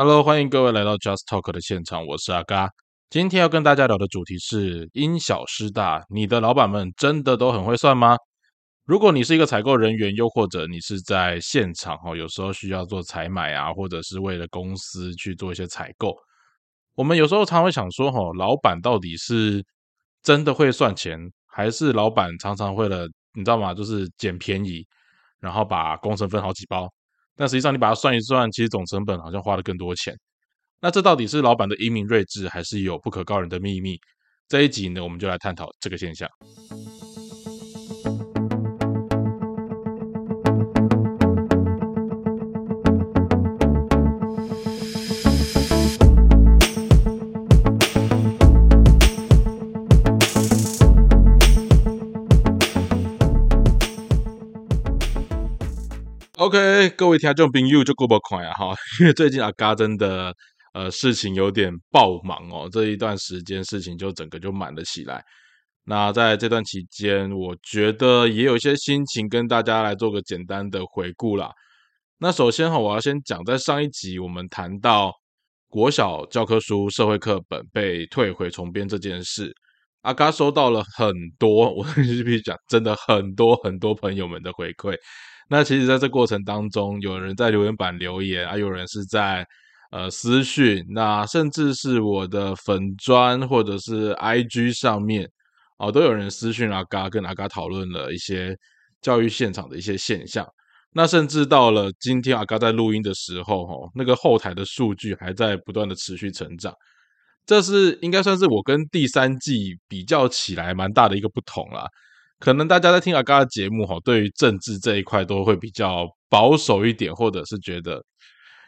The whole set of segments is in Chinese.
Hello，欢迎各位来到 Just Talk 的现场，我是阿嘎。今天要跟大家聊的主题是因小失大，你的老板们真的都很会算吗？如果你是一个采购人员，又或者你是在现场哦，有时候需要做采买啊，或者是为了公司去做一些采购，我们有时候常会想说，哈，老板到底是真的会算钱，还是老板常常为了你知道吗？就是捡便宜，然后把工程分好几包。但实际上，你把它算一算，其实总成本好像花了更多钱。那这到底是老板的英明睿智，还是有不可告人的秘密？这一集呢，我们就来探讨这个现象。OK，各位听众朋友就过不快啊哈，因 为最近阿嘎真的呃事情有点爆忙哦，这一段时间事情就整个就满了起来。那在这段期间，我觉得也有一些心情跟大家来做个简单的回顾啦。那首先哈，我要先讲，在上一集我们谈到国小教科书社会课本被退回重编这件事，阿嘎收到了很多，我必须讲，真的很多很多朋友们的回馈。那其实，在这过程当中，有人在留言板留言啊，有人是在呃私讯，那甚至是我的粉砖或者是 IG 上面哦，都有人私讯阿嘎，跟阿嘎讨论了一些教育现场的一些现象。那甚至到了今天阿嘎在录音的时候，哈，那个后台的数据还在不断的持续成长。这是应该算是我跟第三季比较起来蛮大的一个不同啦。可能大家在听阿嘎的节目哈，对于政治这一块都会比较保守一点，或者是觉得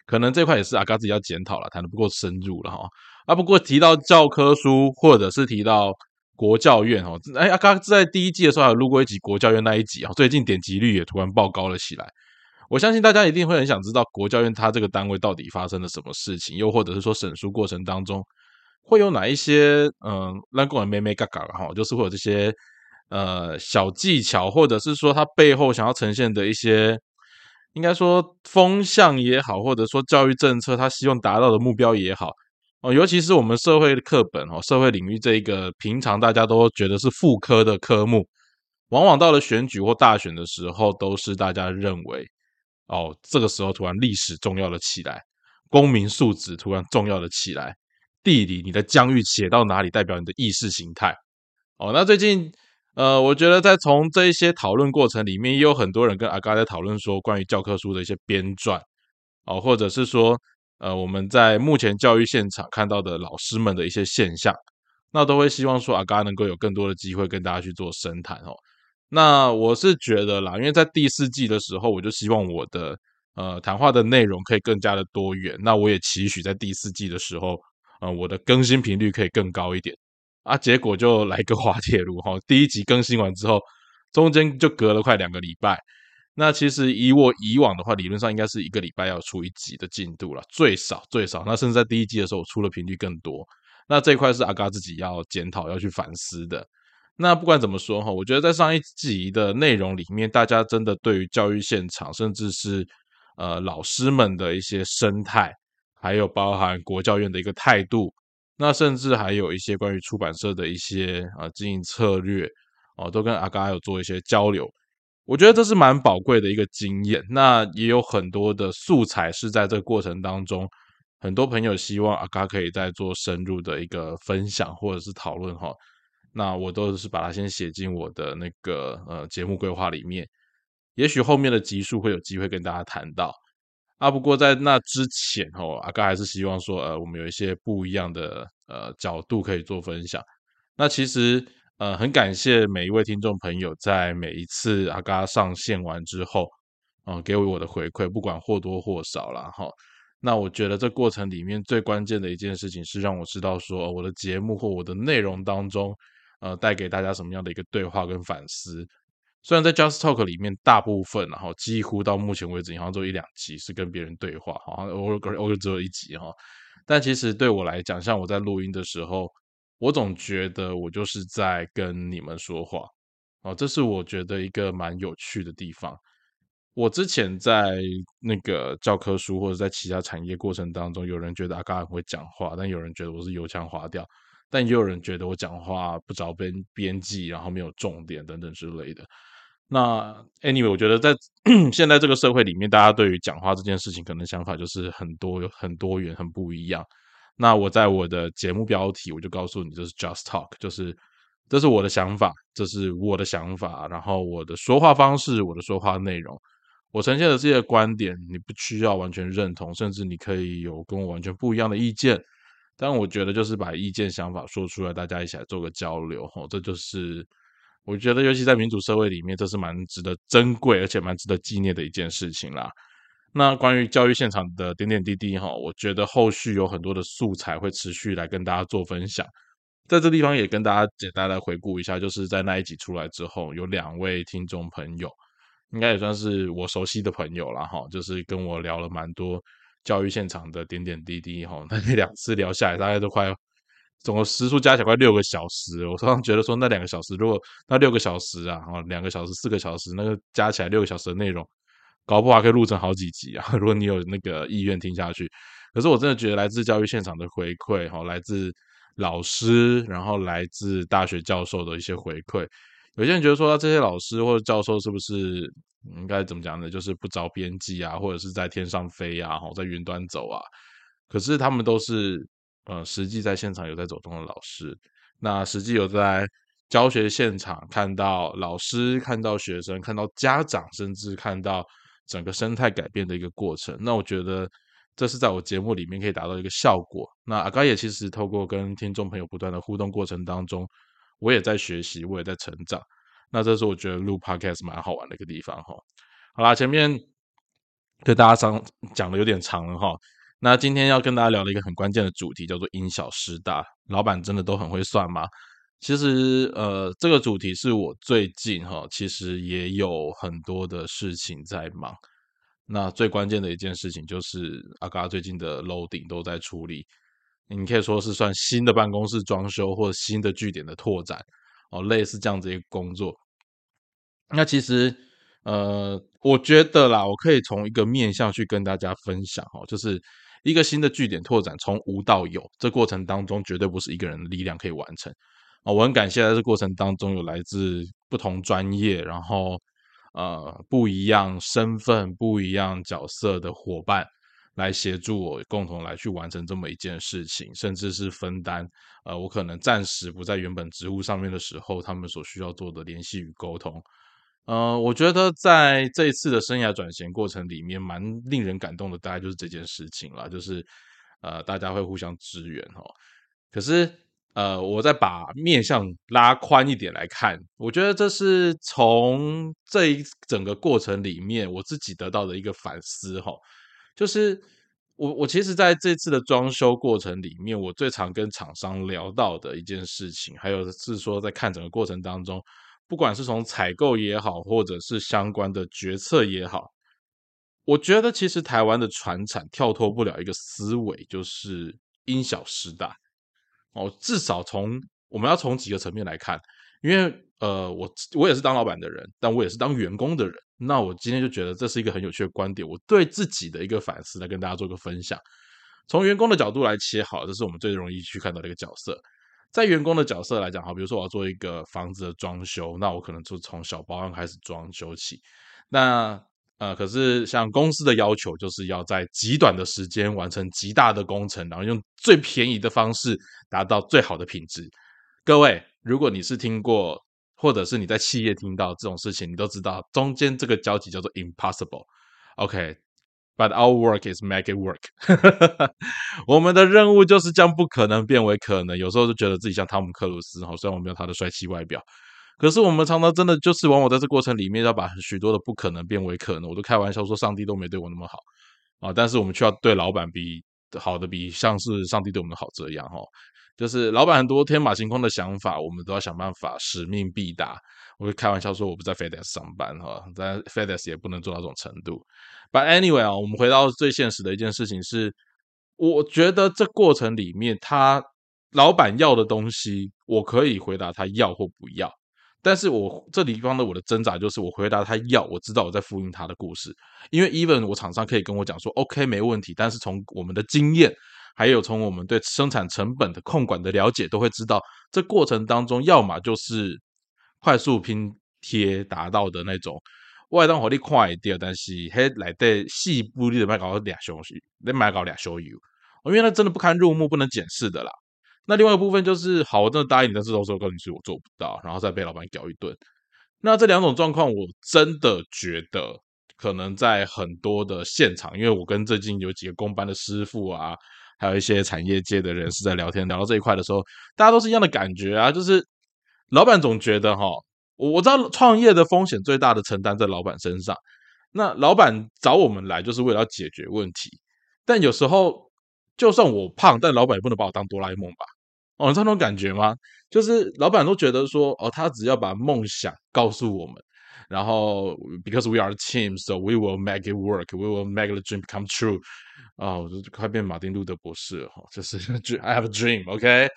可能这块也是阿嘎自己要检讨了，谈的不够深入了哈。啊，不过提到教科书，或者是提到国教院哈，哎，阿嘎在第一季的时候还有录过一集国教院那一集啊，最近点击率也突然爆高了起来。我相信大家一定会很想知道国教院它这个单位到底发生了什么事情，又或者是说审书过程当中会有哪一些嗯，让工人咩咩嘎嘎哈，就是会有这些。呃，小技巧，或者是说他背后想要呈现的一些，应该说风向也好，或者说教育政策他希望达到的目标也好，哦，尤其是我们社会的课本哦，社会领域这一个平常大家都觉得是副科的科目，往往到了选举或大选的时候，都是大家认为，哦，这个时候突然历史重要了起来，公民素质突然重要了起来，地理你的疆域写到哪里，代表你的意识形态，哦，那最近。呃，我觉得在从这一些讨论过程里面，也有很多人跟阿嘎在讨论说关于教科书的一些编撰，哦，或者是说，呃，我们在目前教育现场看到的老师们的一些现象，那都会希望说阿嘎能够有更多的机会跟大家去做深谈哦。那我是觉得啦，因为在第四季的时候，我就希望我的呃谈话的内容可以更加的多元，那我也期许在第四季的时候，呃，我的更新频率可以更高一点。啊，结果就来个 滑铁卢哈！第一集更新完之后，中间就隔了快两个礼拜。那其实以我以往的话，理论上应该是一个礼拜要出一集的进度了，最少最少。那甚至在第一季的时候，我出的频率更多。那这一块是阿嘎自己要检讨、要去反思的。那不管怎么说哈，我觉得在上一集的内容里面，大家真的对于教育现场，甚至是呃老师们的一些生态，还有包含国教院的一个态度。那甚至还有一些关于出版社的一些啊经营策略哦，都跟阿嘎有做一些交流，我觉得这是蛮宝贵的一个经验。那也有很多的素材是在这个过程当中，很多朋友希望阿嘎可以再做深入的一个分享或者是讨论哈。那我都是把它先写进我的那个呃节目规划里面，也许后面的集数会有机会跟大家谈到。啊，不过在那之前哦，阿哥还是希望说，呃，我们有一些不一样的呃角度可以做分享。那其实呃，很感谢每一位听众朋友在每一次阿嘎上线完之后，嗯，给我的回馈，不管或多或少啦。哈。那我觉得这过程里面最关键的一件事情是让我知道说，我的节目或我的内容当中，呃，带给大家什么样的一个对话跟反思。虽然在 Just Talk 里面，大部分然后几乎到目前为止，好像只有一两集是跟别人对话，好像偶尔偶尔只有一集哈。但其实对我来讲，像我在录音的时候，我总觉得我就是在跟你们说话哦，这是我觉得一个蛮有趣的地方。我之前在那个教科书或者在其他产业过程当中，有人觉得阿嘎很会讲话，但有人觉得我是油腔滑调，但也有人觉得我讲话不着边边际，然后没有重点等等之类的。那 anyway，我觉得在 现在这个社会里面，大家对于讲话这件事情，可能想法就是很多、很多元、很不一样。那我在我的节目标题，我就告诉你，这是 just talk，就是这是我的想法，这是我的想法，然后我的说话方式，我的说话内容。我呈现的这些观点，你不需要完全认同，甚至你可以有跟我完全不一样的意见。但我觉得就是把意见、想法说出来，大家一起来做个交流，吼，这就是我觉得，尤其在民主社会里面，这是蛮值得珍贵，而且蛮值得纪念的一件事情啦。那关于教育现场的点点滴滴，哈，我觉得后续有很多的素材会持续来跟大家做分享。在这地方也跟大家简单来回顾一下，就是在那一集出来之后，有两位听众朋友。应该也算是我熟悉的朋友了哈，就是跟我聊了蛮多教育现场的点点滴滴哈。那两次聊下来，大概都快总共时数加起来快六个小时。我常常觉得说，那两个小时如果那六个小时啊，哈，两个小时四个小时，那个加起来六个小时的内容，搞不好可以录成好几集啊。如果你有那个意愿听下去，可是我真的觉得来自教育现场的回馈哈，来自老师，然后来自大学教授的一些回馈。有些人觉得说，这些老师或者教授是不是应该怎么讲呢？就是不着边际啊，或者是在天上飞啊，在云端走啊。可是他们都是呃，实际在现场有在走动的老师。那实际有在教学现场看到老师、看到学生、看到家长，甚至看到整个生态改变的一个过程。那我觉得这是在我节目里面可以达到一个效果。那阿高也其实透过跟听众朋友不断的互动过程当中。我也在学习，我也在成长。那这是我觉得录 podcast 蛮好玩的一个地方哈。好啦，前面对大家讲讲的有点长了哈。那今天要跟大家聊的一个很关键的主题叫做因小失大。老板真的都很会算吗？其实呃，这个主题是我最近哈，其实也有很多的事情在忙。那最关键的一件事情就是阿嘎最近的楼顶都在处理。你可以说是算新的办公室装修或者新的据点的拓展哦，类似这样子一个工作。那其实呃，我觉得啦，我可以从一个面向去跟大家分享哦，就是一个新的据点拓展从无到有，这过程当中绝对不是一个人的力量可以完成啊。我很感谢在这过程当中有来自不同专业，然后呃不一样身份、不一样角色的伙伴。来协助我共同来去完成这么一件事情，甚至是分担，呃，我可能暂时不在原本职务上面的时候，他们所需要做的联系与沟通。呃，我觉得在这一次的生涯转型过程里面，蛮令人感动的，大概就是这件事情了，就是呃，大家会互相支援哦。可是，呃，我再把面向拉宽一点来看，我觉得这是从这一整个过程里面，我自己得到的一个反思哈。就是我，我其实在这次的装修过程里面，我最常跟厂商聊到的一件事情，还有是说在看整个过程当中，不管是从采购也好，或者是相关的决策也好，我觉得其实台湾的船产跳脱不了一个思维，就是因小失大。哦，至少从我们要从几个层面来看，因为呃，我我也是当老板的人，但我也是当员工的人。那我今天就觉得这是一个很有趣的观点，我对自己的一个反思来跟大家做个分享。从员工的角度来切，好，这是我们最容易去看到的一个角色。在员工的角色来讲，好，比如说我要做一个房子的装修，那我可能就从小保养开始装修起。那呃，可是像公司的要求，就是要在极短的时间完成极大的工程，然后用最便宜的方式达到最好的品质。各位，如果你是听过。或者是你在企业听到这种事情，你都知道中间这个交集叫做 impossible。OK，but our work is make it work。我们的任务就是将不可能变为可能。有时候就觉得自己像汤姆克鲁斯哈，虽然我没有他的帅气外表，可是我们常常真的就是往往在这过程里面要把许多的不可能变为可能。我都开玩笑说，上帝都没对我那么好啊，但是我们却要对老板比好的比像是上帝对我们好这样哈。就是老板很多天马行空的想法，我们都要想办法使命必达。我会开玩笑说，我不在 FedEx 上班哈，在 FedEx 也不能做到这种程度。But anyway 啊，我们回到最现实的一件事情是，我觉得这过程里面，他老板要的东西，我可以回答他要或不要。但是我这里方的我的挣扎就是，我回答他要，我知道我在复印他的故事，因为 even 我厂商可以跟我讲说，OK 没问题，但是从我们的经验，还有从我们对生产成本的控管的了解，都会知道这过程当中，要么就是快速拼贴达到的那种外当火力快一点，但是还来的细部你得买搞俩休息，得买搞俩修油，因为那真的不堪入目，不能检视的啦。那另外一部分就是，好，我真的答应你，但是到时候告诉你是我做不到，然后再被老板屌一顿。那这两种状况，我真的觉得可能在很多的现场，因为我跟最近有几个工班的师傅啊，还有一些产业界的人士在聊天，聊到这一块的时候，大家都是一样的感觉啊，就是老板总觉得哈，我知道创业的风险最大的承担在老板身上，那老板找我们来就是为了要解决问题，但有时候。就算我胖，但老板也不能把我当哆啦 A 梦吧？哦，你知道那种感觉吗？就是老板都觉得说，哦，他只要把梦想告诉我们，然后 because we are a team, so we will make it work, we will make the dream come true。啊，我就快变马丁路德博士了哈，就是 I have a dream, OK？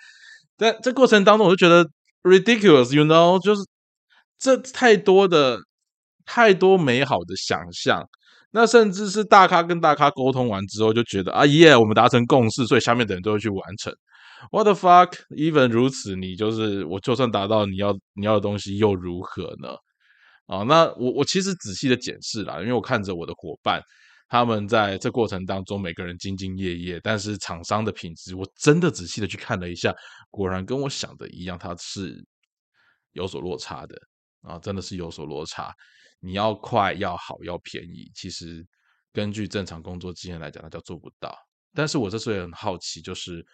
但这过程当中，我就觉得 ridiculous，you know，就是这太多的太多美好的想象。那甚至是大咖跟大咖沟通完之后，就觉得啊耶，我们达成共识，所以下面的人都会去完成。What the fuck？Even 如此，你就是我就算达到你要你要的东西又如何呢？啊，那我我其实仔细的检视了，因为我看着我的伙伴，他们在这过程当中每个人兢兢业业，但是厂商的品质，我真的仔细的去看了一下，果然跟我想的一样，它是有所落差的啊，真的是有所落差。你要快要好要便宜，其实根据正常工作经验来讲，那叫做不到。但是我这时候也很好奇，就是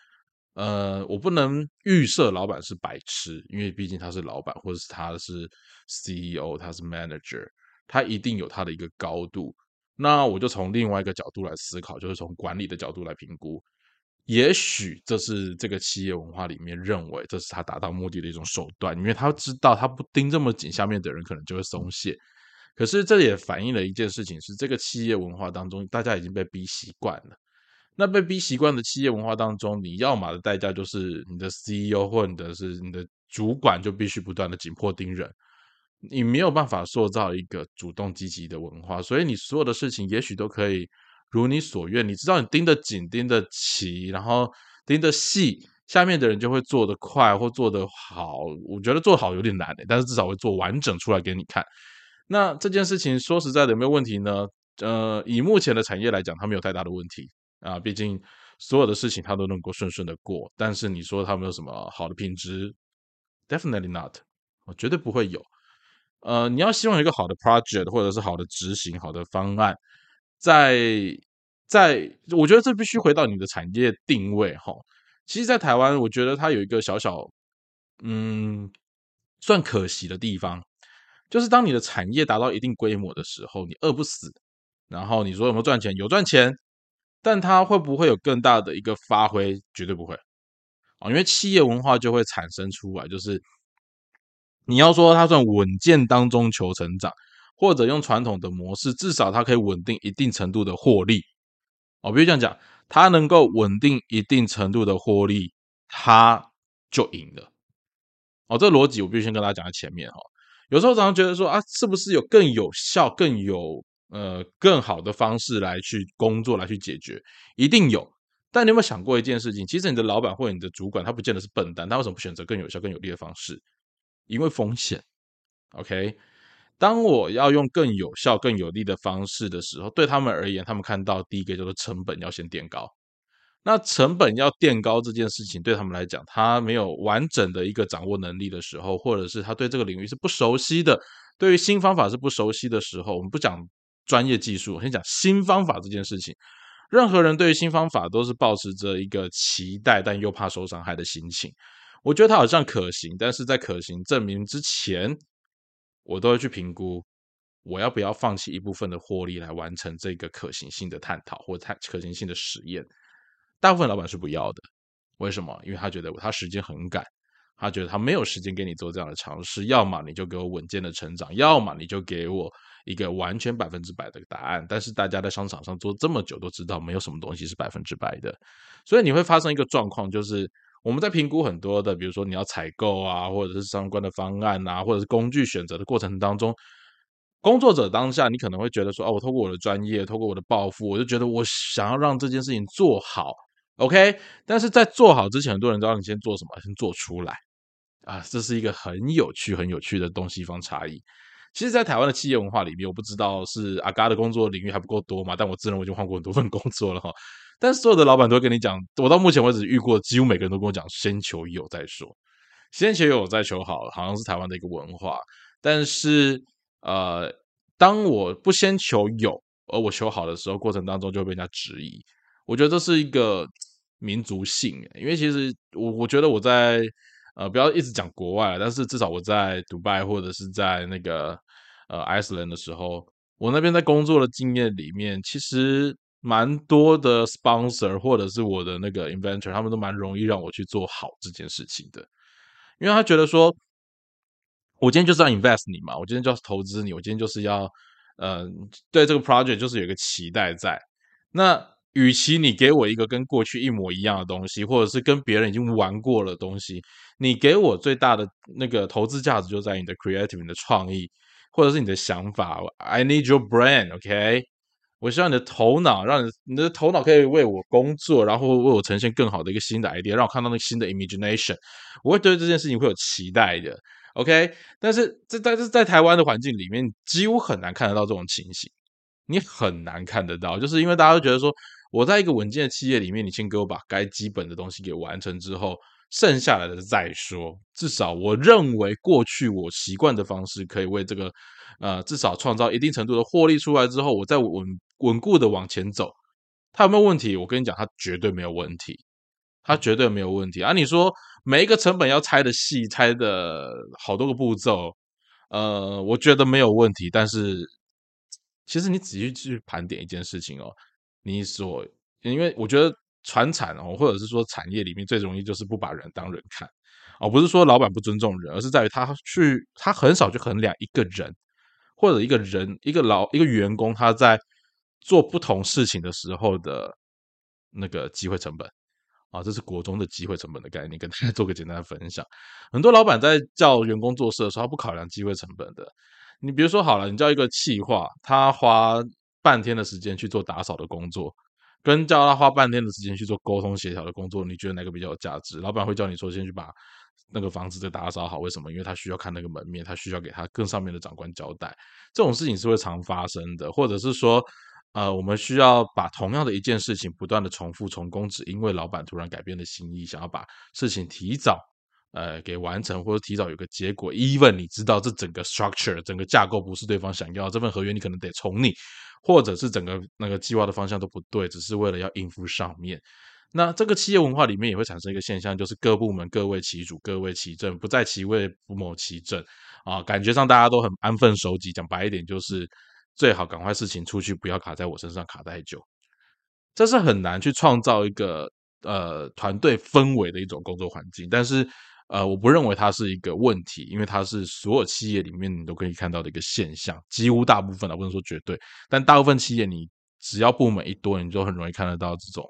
呃，我不能预设老板是白痴，因为毕竟他是老板，或者是他是 CEO，他是 manager，他一定有他的一个高度。那我就从另外一个角度来思考，就是从管理的角度来评估。也许这是这个企业文化里面认为这是他达到目的的一种手段，因为他知道他不盯这么紧，下面的人可能就会松懈。可是这也反映了一件事情，是这个企业文化当中，大家已经被逼习惯了。那被逼习惯的企业文化当中，你要么的代价就是你的 CEO 或者是你的主管就必须不断的紧迫盯人，你没有办法塑造一个主动积极的文化，所以你所有的事情也许都可以如你所愿。你知道你盯得紧、盯得齐，然后盯得细，下面的人就会做得快或做得好。我觉得做好有点难诶，但是至少会做完整出来给你看。那这件事情说实在的有没有问题呢？呃，以目前的产业来讲，它没有太大的问题啊。毕竟所有的事情它都能够顺顺的过。但是你说它没有什么好的品质？Definitely not，我绝对不会有。呃，你要希望有一个好的 project 或者是好的执行、好的方案，在在，我觉得这必须回到你的产业定位哈。其实，在台湾，我觉得它有一个小小嗯，算可惜的地方。就是当你的产业达到一定规模的时候，你饿不死，然后你说有没有赚钱？有赚钱，但它会不会有更大的一个发挥？绝对不会啊！因为企业文化就会产生出来，就是你要说它算稳健当中求成长，或者用传统的模式，至少它可以稳定一定程度的获利哦。比如这样讲，它能够稳定一定程度的获利，它就赢了哦。这逻辑我必须先跟大家讲在前面哈。有时候常常觉得说啊，是不是有更有效、更有呃更好的方式来去工作、来去解决？一定有。但你有没有想过一件事情？其实你的老板或者你的主管，他不见得是笨蛋，他为什么不选择更有效、更有利的方式？因为风险。OK，当我要用更有效、更有利的方式的时候，对他们而言，他们看到第一个叫做成本要先垫高。那成本要垫高这件事情，对他们来讲，他没有完整的一个掌握能力的时候，或者是他对这个领域是不熟悉的，对于新方法是不熟悉的时候，我们不讲专业技术，先讲新方法这件事情。任何人对于新方法都是保持着一个期待，但又怕受伤害的心情。我觉得它好像可行，但是在可行证明之前，我都会去评估我要不要放弃一部分的获利来完成这个可行性的探讨或探可行性的实验。大部分老板是不要的，为什么？因为他觉得他时间很赶，他觉得他没有时间给你做这样的尝试。要么你就给我稳健的成长，要么你就给我一个完全百分之百的答案。但是大家在商场上做这么久，都知道没有什么东西是百分之百的。所以你会发生一个状况，就是我们在评估很多的，比如说你要采购啊，或者是相关的方案啊，或者是工具选择的过程当中，工作者当下你可能会觉得说，哦，我透过我的专业，透过我的抱负，我就觉得我想要让这件事情做好，OK。但是在做好之前，很多人都要你先做什么，先做出来啊，这是一个很有趣、很有趣的东西方差异。其实，在台湾的企业文化里面，我不知道是阿嘎的工作领域还不够多嘛？但我自认为已经换过很多份工作了哈。但所有的老板都会跟你讲，我到目前为止遇过，几乎每个人都跟我讲，先求有再说，先求有再求好，好像是台湾的一个文化。但是，呃，当我不先求有，而我求好的时候，过程当中就会被人家质疑。我觉得这是一个民族性，因为其实我我觉得我在。呃，不要一直讲国外，但是至少我在迪拜或者是在那个呃 Iceland 的时候，我那边在工作的经验里面，其实蛮多的 sponsor 或者是我的那个 inventor，他们都蛮容易让我去做好这件事情的，因为他觉得说，我今天就是要 invest 你嘛，我今天就要投资你，我今天就是要呃对这个 project 就是有一个期待在，那。与其你给我一个跟过去一模一样的东西，或者是跟别人已经玩过了东西，你给我最大的那个投资价值就在你的 creative、你的创意，或者是你的想法。I need your brain，OK？我希望你的头脑，让你你的头脑可以为我工作，然后为我呈现更好的一个新的 idea，让我看到那个新的 imagination。我会对这件事情会有期待的，OK？但是在但是在台湾的环境里面，几乎很难看得到这种情形，你很难看得到，就是因为大家都觉得说。我在一个稳健的企业里面，你先给我把该基本的东西给完成之后，剩下来的再说。至少我认为过去我习惯的方式，可以为这个呃至少创造一定程度的获利出来之后，我再稳稳固的往前走。他有没有问题？我跟你讲，他绝对没有问题，他绝对没有问题啊！你说每一个成本要拆的细，拆的好多个步骤，呃，我觉得没有问题。但是其实你仔细去盘点一件事情哦。你所，因为我觉得传产哦，或者是说产业里面最容易就是不把人当人看，哦，不是说老板不尊重人，而是在于他去，他很少去衡量一个人或者一个人一个老一个员工他在做不同事情的时候的那个机会成本啊，这是国中的机会成本的概念，跟大家做个简单的分享。很多老板在叫员工做事的时候，他不考量机会成本的。你比如说好了，你叫一个企划，他花。半天的时间去做打扫的工作，跟叫他花半天的时间去做沟通协调的工作，你觉得哪个比较有价值？老板会叫你说先去把那个房子再打扫好，为什么？因为他需要看那个门面，他需要给他更上面的长官交代。这种事情是会常发生的，或者是说，呃，我们需要把同样的一件事情不断的重复重工，只因为老板突然改变了心意，想要把事情提早。呃，给完成或者提早有个结果，even 你知道这整个 structure 整个架构不是对方想要，这份合约你可能得从你，或者是整个那个计划的方向都不对，只是为了要应付上面。那这个企业文化里面也会产生一个现象，就是各部门各为其主，各为其政，不在其位不谋其政啊，感觉上大家都很安分守己。讲白一点，就是最好赶快事情出去，不要卡在我身上卡太久。这是很难去创造一个呃团队氛围的一种工作环境，但是。呃，我不认为它是一个问题，因为它是所有企业里面你都可以看到的一个现象，几乎大部分啊，不能说绝对，但大部分企业你只要部门一多，你就很容易看得到这种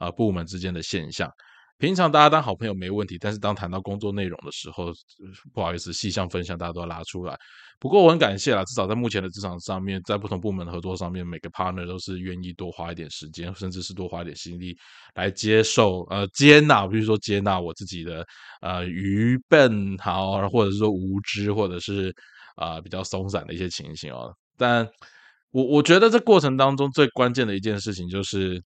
呃部门之间的现象。平常大家当好朋友没问题，但是当谈到工作内容的时候，不好意思，细项分享大家都要拉出来。不过我很感谢啦，至少在目前的职场上面，在不同部门的合作上面，每个 partner 都是愿意多花一点时间，甚至是多花一点心力来接受呃接纳，比如说接纳我自己的呃愚笨好，或者是说无知，或者是啊比较松散的一些情形哦。但我我觉得这过程当中最关键的一件事情就是。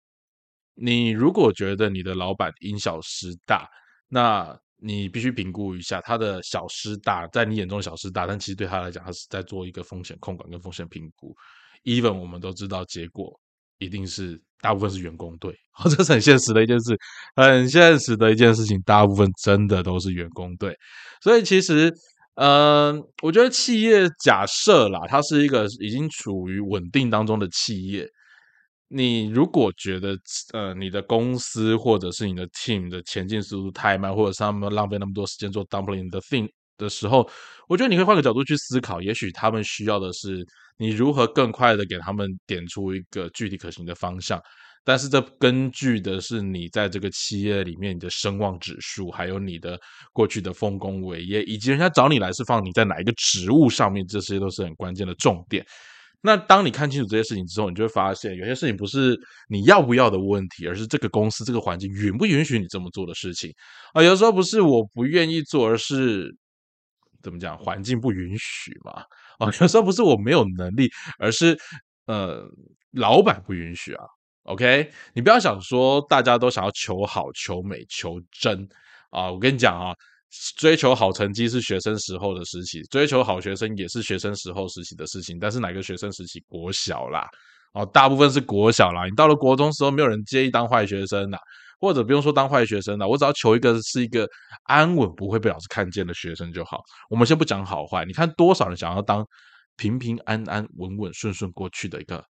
你如果觉得你的老板因小失大，那你必须评估一下他的小失大，在你眼中小失大，但其实对他来讲，他是在做一个风险控管跟风险评估。Even 我们都知道，结果一定是大部分是员工队，这是很现实的一件事，很现实的一件事情，大部分真的都是员工队。所以其实，嗯，我觉得企业假设啦，它是一个已经处于稳定当中的企业。你如果觉得呃你的公司或者是你的 team 的前进速度太慢，或者是他们浪费那么多时间做 dumpling 的 thing 的时候，我觉得你可以换个角度去思考，也许他们需要的是你如何更快的给他们点出一个具体可行的方向，但是这根据的是你在这个企业里面你的声望指数，还有你的过去的丰功伟业，以及人家找你来是放你在哪一个职务上面，这些都是很关键的重点。那当你看清楚这些事情之后，你就会发现有些事情不是你要不要的问题，而是这个公司这个环境允不允许你这么做的事情啊。有时候不是我不愿意做，而是怎么讲，环境不允许嘛。啊，有时候不是我没有能力，而是呃，老板不允许啊。OK，你不要想说大家都想要求好、求美、求真啊！我跟你讲啊，追求好成绩是学生时候的事情，追求好学生也是学生时候时期的事情。但是哪个学生时期？国小啦，哦，大部分是国小啦。你到了国中时候，没有人介意当坏学生啦，或者不用说当坏学生了，我只要求一个是一个安稳、不会被老师看见的学生就好。我们先不讲好坏，你看多少人想要当平平安安、稳稳顺顺过去的一个。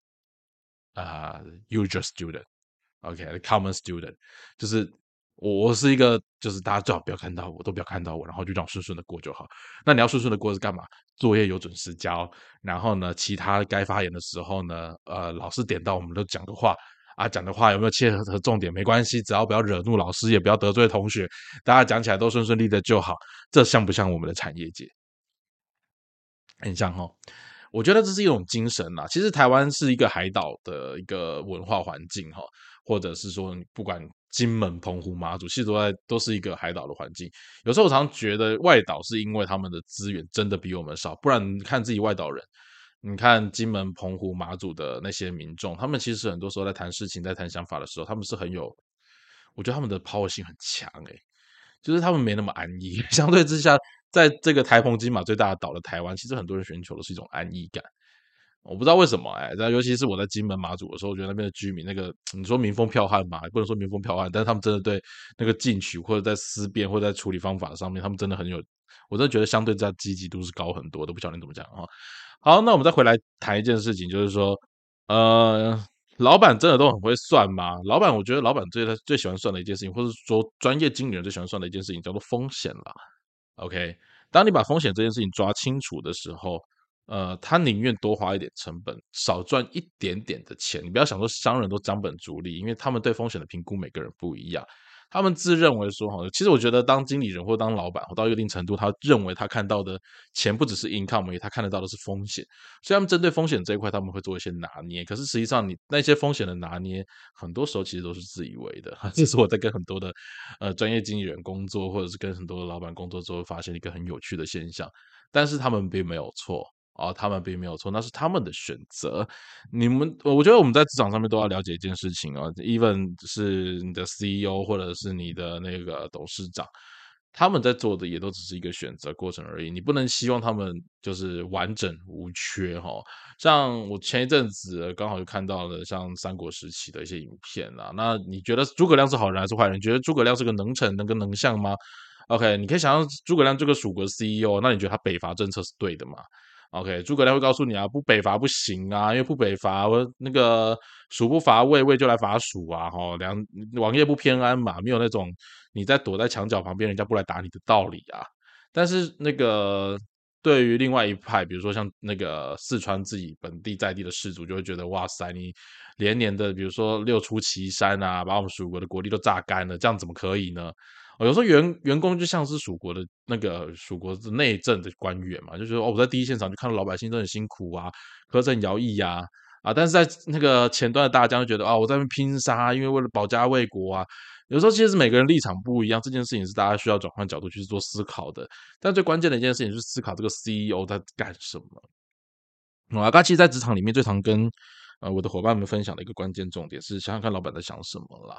啊，usual student，OK，common student，就是我我是一个，就是大家最好不要看到我，都不要看到我，然后就让顺顺的过就好。那你要顺顺的过是干嘛？作业有准时交，然后呢，其他该发言的时候呢，呃，老师点到我们都讲个话啊，讲的话有没有切合重点没关系，只要不要惹怒老师，也不要得罪同学，大家讲起来都顺顺利的就好。这像不像我们的产业界？很像哦。我觉得这是一种精神呐。其实台湾是一个海岛的一个文化环境哈，或者是说，不管金门、澎湖、马祖，其实都在都是一个海岛的环境。有时候我常觉得外岛是因为他们的资源真的比我们少，不然你看自己外岛人，你看金门、澎湖、马祖的那些民众，他们其实很多时候在谈事情、在谈想法的时候，他们是很有，我觉得他们的 power 性很强诶，就是他们没那么安逸，相对之下。在这个台澎金马最大的岛的台湾，其实很多人寻求的是一种安逸感。我不知道为什么哎，但尤其是我在金门马祖的时候，我觉得那边的居民，那个你说民风剽悍嘛，不能说民风剽悍，但是他们真的对那个进取或者在思辨或者在处理方法上面，他们真的很有，我真的觉得相对在积极度是高很多，都不晓得你怎么讲啊。好，那我们再回来谈一件事情，就是说，呃，老板真的都很会算吗？老板，我觉得老板最他最喜欢算的一件事情，或者说专业经理人最喜欢算的一件事情，叫做风险了。OK，当你把风险这件事情抓清楚的时候，呃，他宁愿多花一点成本，少赚一点点的钱。你不要想说商人都张本逐利，因为他们对风险的评估每个人不一样。他们自认为说，哈，其实我觉得当经理人或当老板，到一定程度，他认为他看到的钱不只是 income，他看得到的是风险。所以他们针对风险这一块，他们会做一些拿捏。可是实际上，你那些风险的拿捏，很多时候其实都是自以为的。这是我在跟很多的呃专业经理人工作，或者是跟很多的老板工作之后，发现一个很有趣的现象。但是他们并没有错。啊，他们并没有错，那是他们的选择。你们，我觉得我们在职场上面都要了解一件事情啊，even 是你的 CEO 或者是你的那个董事长，他们在做的也都只是一个选择过程而已。你不能希望他们就是完整无缺哈。像我前一阵子刚好就看到了像三国时期的一些影片啊，那你觉得诸葛亮是好人还是坏人？你觉得诸葛亮是个能臣、能跟能相吗？OK，你可以想象诸葛亮这个蜀国 CEO，那你觉得他北伐政策是对的吗？OK，诸葛亮会告诉你啊，不北伐不行啊，因为不北伐，我那个蜀不伐魏，魏就来伐蜀啊，哈，两王爷不偏安嘛，没有那种你在躲在墙角旁边，人家不来打你的道理啊。但是那个对于另外一派，比如说像那个四川自己本地在地的士族，就会觉得哇塞，你连年的比如说六出祁山啊，把我们蜀国的国力都榨干了，这样怎么可以呢？有时候员员工就像是蜀国的那个蜀国的内政的官员嘛，就说哦，我在第一现场就看到老百姓都很辛苦啊，苛政徭役呀，啊，但是在那个前端的大家就觉得啊，我在那拼杀，因为为了保家卫国啊。有时候其实每个人立场不一样，这件事情是大家需要转换角度去做思考的。但最关键的一件事情是思考这个 CEO 在干什么。啊，他其实，在职场里面最常跟呃我的伙伴们分享的一个关键重点是，想想看老板在想什么啦。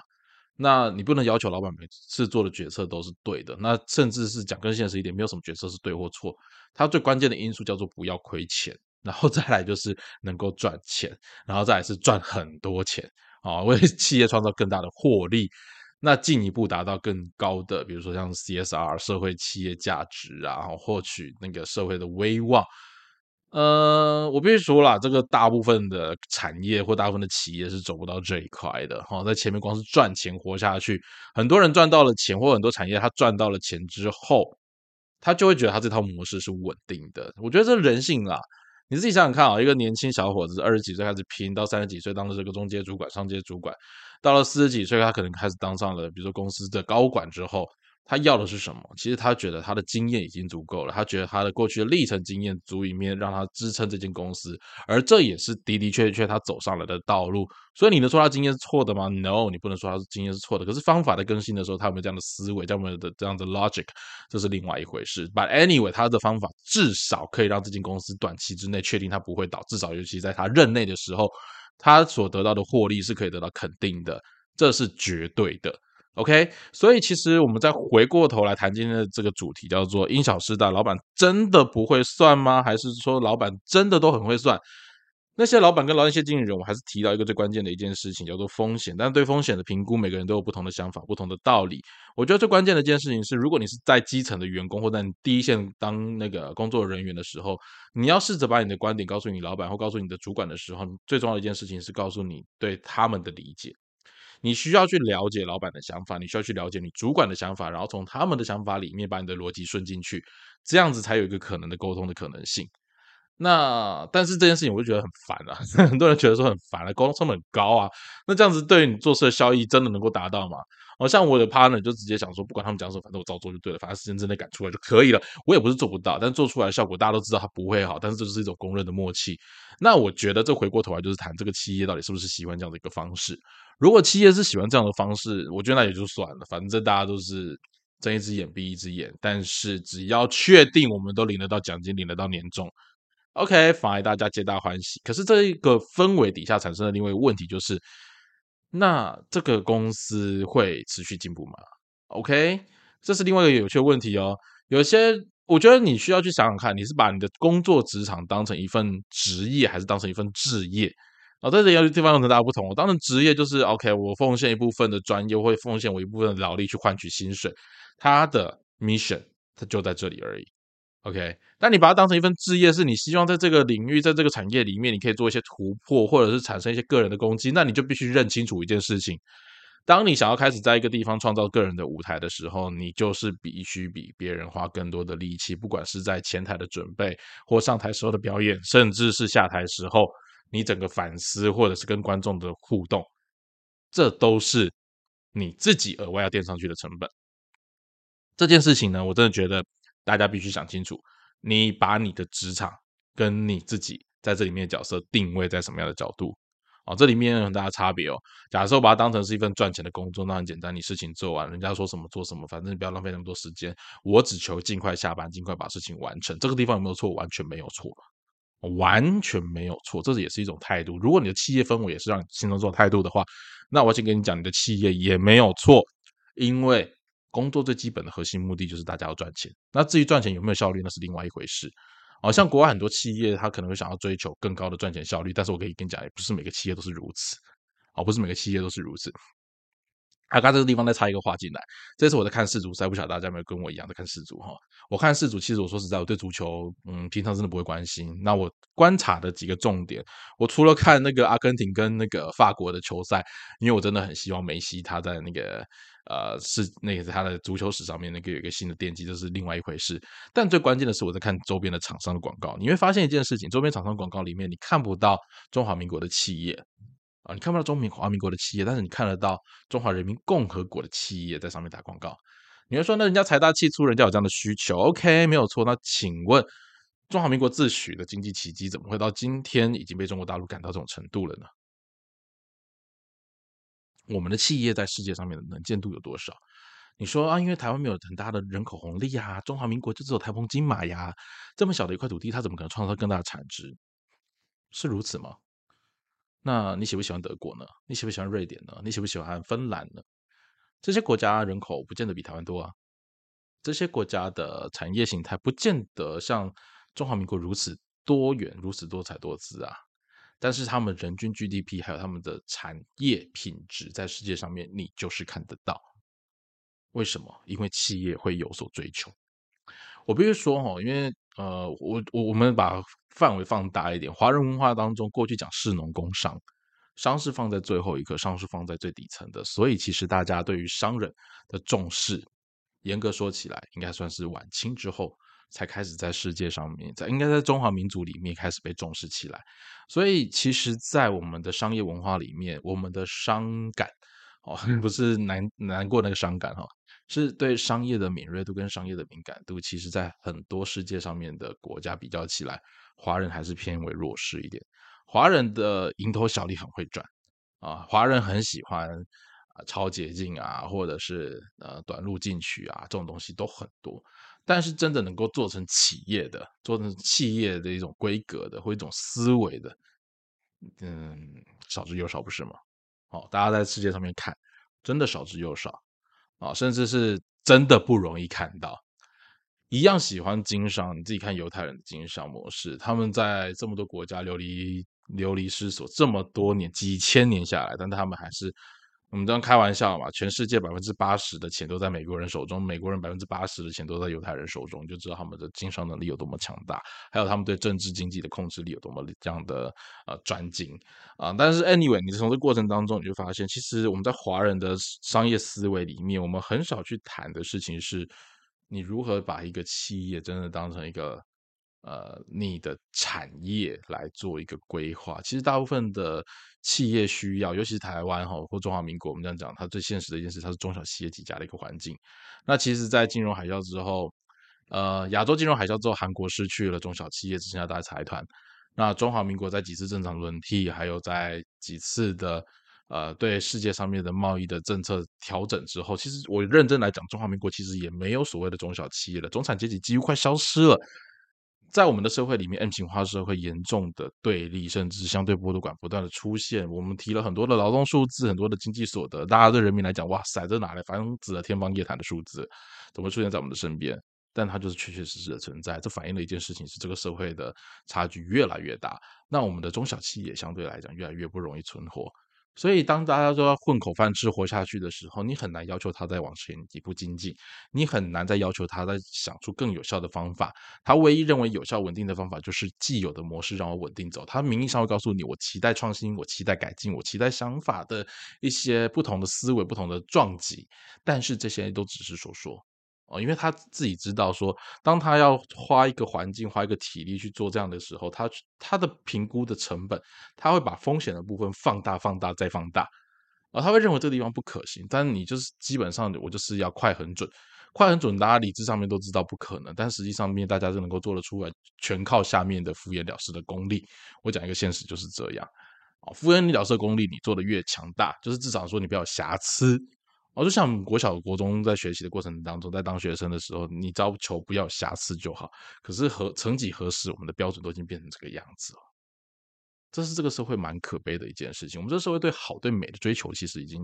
那你不能要求老板每次做的决策都是对的，那甚至是讲更现实一点，没有什么决策是对或错。它最关键的因素叫做不要亏钱，然后再来就是能够赚钱，然后再来是赚很多钱啊，为企业创造更大的获利，那进一步达到更高的，比如说像 CSR 社会企业价值啊，获取那个社会的威望。呃，我必须说了，这个大部分的产业或大部分的企业是走不到这一块的哈。在前面光是赚钱活下去，很多人赚到了钱，或很多产业他赚到了钱之后，他就会觉得他这套模式是稳定的。我觉得这人性啦，你自己想想看啊，一个年轻小伙子二十几岁开始拼，到三十几岁当了这个中阶主管、上阶主管，到了四十几岁，他可能开始当上了比如说公司的高管之后。他要的是什么？其实他觉得他的经验已经足够了，他觉得他的过去的历程经验足以面让他支撑这间公司，而这也是的的确确他走上了的道路。所以你能说他经验是错的吗？No，你不能说他是经验是错的。可是方法在更新的时候，他有没有这样的思维，这样的这样的 logic，这是另外一回事。But anyway，他的方法至少可以让这间公司短期之内确定他不会倒，至少尤其在他任内的时候，他所得到的获利是可以得到肯定的，这是绝对的。OK，所以其实我们再回过头来谈今天的这个主题，叫做因小失大。老板真的不会算吗？还是说老板真的都很会算？那些老板跟老那些经理人，我还是提到一个最关键的一件事情，叫做风险。但对风险的评估，每个人都有不同的想法、不同的道理。我觉得最关键的一件事情是，如果你是在基层的员工，或在你第一线当那个工作人员的时候，你要试着把你的观点告诉你老板或告诉你的主管的时候，最重要的一件事情是告诉你对他们的理解。你需要去了解老板的想法，你需要去了解你主管的想法，然后从他们的想法里面把你的逻辑顺进去，这样子才有一个可能的沟通的可能性。那但是这件事情我就觉得很烦啊，很多人觉得说很烦了，沟通成本很高啊。那这样子对于你做事的效益真的能够达到吗？好像我的 partner 就直接想说，不管他们讲什么，反正我照做就对了，反正时间真的赶出来就可以了。我也不是做不到，但做出来的效果大家都知道它不会好，但是这就是一种公认的默契。那我觉得这回过头来就是谈这个企业到底是不是喜欢这样的一个方式。如果企业是喜欢这样的方式，我觉得那也就算了，反正大家都是睁一只眼闭一只眼。但是只要确定我们都领得到奖金，领得到年终，OK，反而大家皆大欢喜。可是这一个氛围底下产生的另外一个问题就是。那这个公司会持续进步吗？OK，这是另外一个有趣的问题哦。有些我觉得你需要去想想看，你是把你的工作职场当成一份职业，还是当成一份置业？啊，在这有地方有很大不同。我当成职业就是 OK，我奉献一部分的专业，会奉献我一部分的劳力去换取薪水。它的 mission 它就在这里而已。OK，但你把它当成一份职业，是你希望在这个领域，在这个产业里面，你可以做一些突破，或者是产生一些个人的攻击，那你就必须认清楚一件事情：，当你想要开始在一个地方创造个人的舞台的时候，你就是必须比别人花更多的力气，不管是在前台的准备，或上台时候的表演，甚至是下台时候你整个反思，或者是跟观众的互动，这都是你自己额外要垫上去的成本。这件事情呢，我真的觉得。大家必须想清楚，你把你的职场跟你自己在这里面角色定位在什么样的角度？哦，这里面有很大的差别哦。假设我把它当成是一份赚钱的工作，那很简单，你事情做完，人家说什么做什么，反正你不要浪费那么多时间。我只求尽快下班，尽快把事情完成。这个地方有没有错？完全没有错，完全没有错。这也是一种态度。如果你的企业氛围也是让你心中这种态度的话，那我先跟你讲，你的企业也没有错，因为。工作最基本的核心目的就是大家要赚钱。那至于赚钱有没有效率，那是另外一回事。好像国外很多企业，他可能会想要追求更高的赚钱效率，但是我可以跟你讲，也不是每个企业都是如此。哦，不是每个企业都是如此。啊，刚这个地方再插一个话进来，这次我在看世足赛，不晓得大家有没有跟我一样在看世足哈？我看世足，其实我说实在，我对足球，嗯，平常真的不会关心。那我观察的几个重点，我除了看那个阿根廷跟那个法国的球赛，因为我真的很希望梅西他在那个。呃，是那个是他的足球史上面那个有一个新的奠基，这是另外一回事。但最关键的是，我在看周边的厂商的广告，你会发现一件事情：周边厂商广告里面，你看不到中华民国的企业啊，你看不到中华民国的企业，但是你看得到中华人民共和国的企业在上面打广告。你会说，那人家财大气粗，人家有这样的需求，OK，没有错。那请问，中华民国自诩的经济奇迹，怎么会到今天已经被中国大陆赶到这种程度了呢？我们的企业在世界上面的能见度有多少？你说啊，因为台湾没有很大的人口红利呀，中华民国就只有台风金马呀，这么小的一块土地，它怎么可能创造更大的产值？是如此吗？那你喜不喜欢德国呢？你喜不喜欢瑞典呢？你喜不喜欢芬兰呢？这些国家人口不见得比台湾多啊，这些国家的产业形态不见得像中华民国如此多元、如此多彩多姿啊。但是他们人均 GDP 还有他们的产业品质，在世界上面你就是看得到。为什么？因为企业会有所追求。我必须说哈，因为呃，我我我们把范围放大一点，华人文化当中过去讲士农工商，商是放在最后一个，商是放在最底层的，所以其实大家对于商人的重视，严格说起来，应该算是晚清之后才开始在世界上面，在应该在中华民族里面开始被重视起来。所以，其实，在我们的商业文化里面，我们的伤感哦，不是难难过那个伤感哈，是对商业的敏锐度跟商业的敏感度，其实在很多世界上面的国家比较起来，华人还是偏为弱势一点。华人的蝇头小利很会赚啊，华人很喜欢啊超捷径啊，或者是呃短路进取啊，这种东西都很多。但是真的能够做成企业的，做成企业的一种规格的或一种思维的，嗯，少之又少，不是吗？好，大家在世界上面看，真的少之又少啊，甚至是真的不容易看到。一样喜欢经商，你自己看犹太人的经商模式，他们在这么多国家流离流离失所这么多年，几千年下来，但他们还是。我们这样开玩笑嘛？全世界百分之八十的钱都在美国人手中，美国人百分之八十的钱都在犹太人手中，就知道他们的经商能力有多么强大，还有他们对政治经济的控制力有多么这样的呃专精啊！但是 anyway，你从这过程当中你就发现，其实我们在华人的商业思维里面，我们很少去谈的事情是，你如何把一个企业真的当成一个。呃，你的产业来做一个规划，其实大部分的企业需要，尤其是台湾哈或中华民国，我们这样讲，它最现实的一件事，它是中小企业几家的一个环境。那其实，在金融海啸之后，呃，亚洲金融海啸之后，韩国失去了中小企业，只剩下大财团。那中华民国在几次正常轮替，还有在几次的呃对世界上面的贸易的政策调整之后，其实我认真来讲，中华民国其实也没有所谓的中小企业了，中产阶级几乎快消失了。在我们的社会里面，M 型化社会严重的对立，甚至相对剥夺感不断的出现。我们提了很多的劳动数字，很多的经济所得，大家对人民来讲，哇塞，这哪来房子的天方夜谭的数字？怎么出现在我们的身边？但它就是确确实实的存在。这反映了一件事情：是这个社会的差距越来越大。那我们的中小企业相对来讲越来越不容易存活。所以，当大家都要混口饭吃活下去的时候，你很难要求他再往前一步精进，你很难再要求他再想出更有效的方法。他唯一认为有效稳定的方法，就是既有的模式让我稳定走。他名义上会告诉你，我期待创新，我期待改进，我期待想法的一些不同的思维、不同的撞击，但是这些都只是说说。哦，因为他自己知道说，当他要花一个环境、花一个体力去做这样的时候，他他的评估的成本，他会把风险的部分放大、放大再放大，而他会认为这个地方不可行。但你就是基本上，我就是要快很准，快很准，大家理智上面都知道不可能，但实际上面大家是能够做得出来，全靠下面的敷衍了事的功力。我讲一个现实就是这样，啊，敷衍了事的功力你做的越强大，就是至少说你不要瑕疵。我就像国小、国中在学习的过程当中，在当学生的时候，你只要求不要瑕疵就好。可是和曾几何时，我们的标准都已经变成这个样子了。这是这个社会蛮可悲的一件事情。我们这个社会对好、对美的追求，其实已经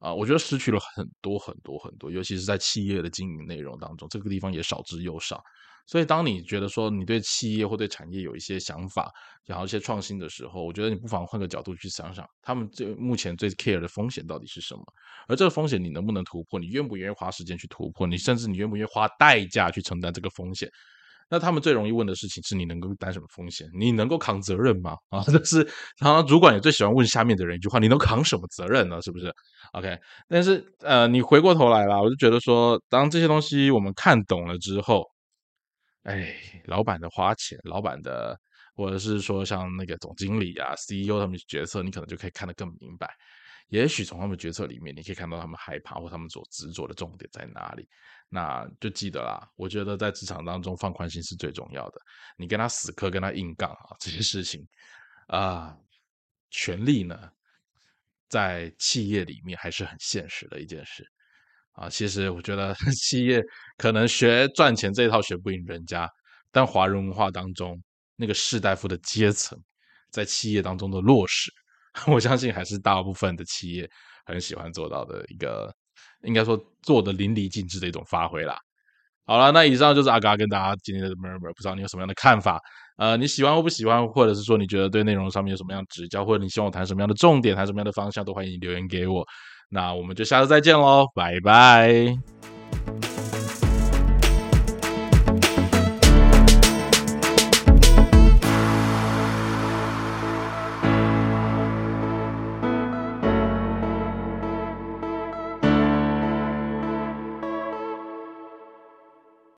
啊，我觉得失去了很多很多很多。尤其是在企业的经营内容当中，这个地方也少之又少。所以，当你觉得说你对企业或对产业有一些想法，然后一些创新的时候，我觉得你不妨换个角度去想想，他们最目前最 care 的风险到底是什么？而这个风险你能不能突破？你愿不愿意花时间去突破？你甚至你愿不愿意花代价去承担这个风险？那他们最容易问的事情是你能够担什么风险？你能够扛责任吗？啊，这是常常主管也最喜欢问下面的人一句话：你能扛什么责任呢？是不是？OK？但是呃，你回过头来了，我就觉得说，当这些东西我们看懂了之后。哎，老板的花钱，老板的，或者是说像那个总经理啊、CEO 他们决策，你可能就可以看得更明白。也许从他们决策里面，你可以看到他们害怕或他们所执着的重点在哪里。那就记得啦，我觉得在职场当中放宽心是最重要的。你跟他死磕、跟他硬杠啊，这些事情啊，权力呢，在企业里面还是很现实的一件事。啊，其实我觉得 企业可能学赚钱这一套学不赢人家，但华人文化当中那个士大夫的阶层在企业当中的落实，我相信还是大部分的企业很喜欢做到的一个，应该说做的淋漓尽致的一种发挥啦。好了，那以上就是阿嘎跟大家今天的 murmur，不知道你有什么样的看法？呃，你喜欢或不喜欢，或者是说你觉得对内容上面有什么样的指教，或者你希望我谈什么样的重点，谈什么样的方向，都欢迎你留言给我。那我们就下次再见喽，拜拜。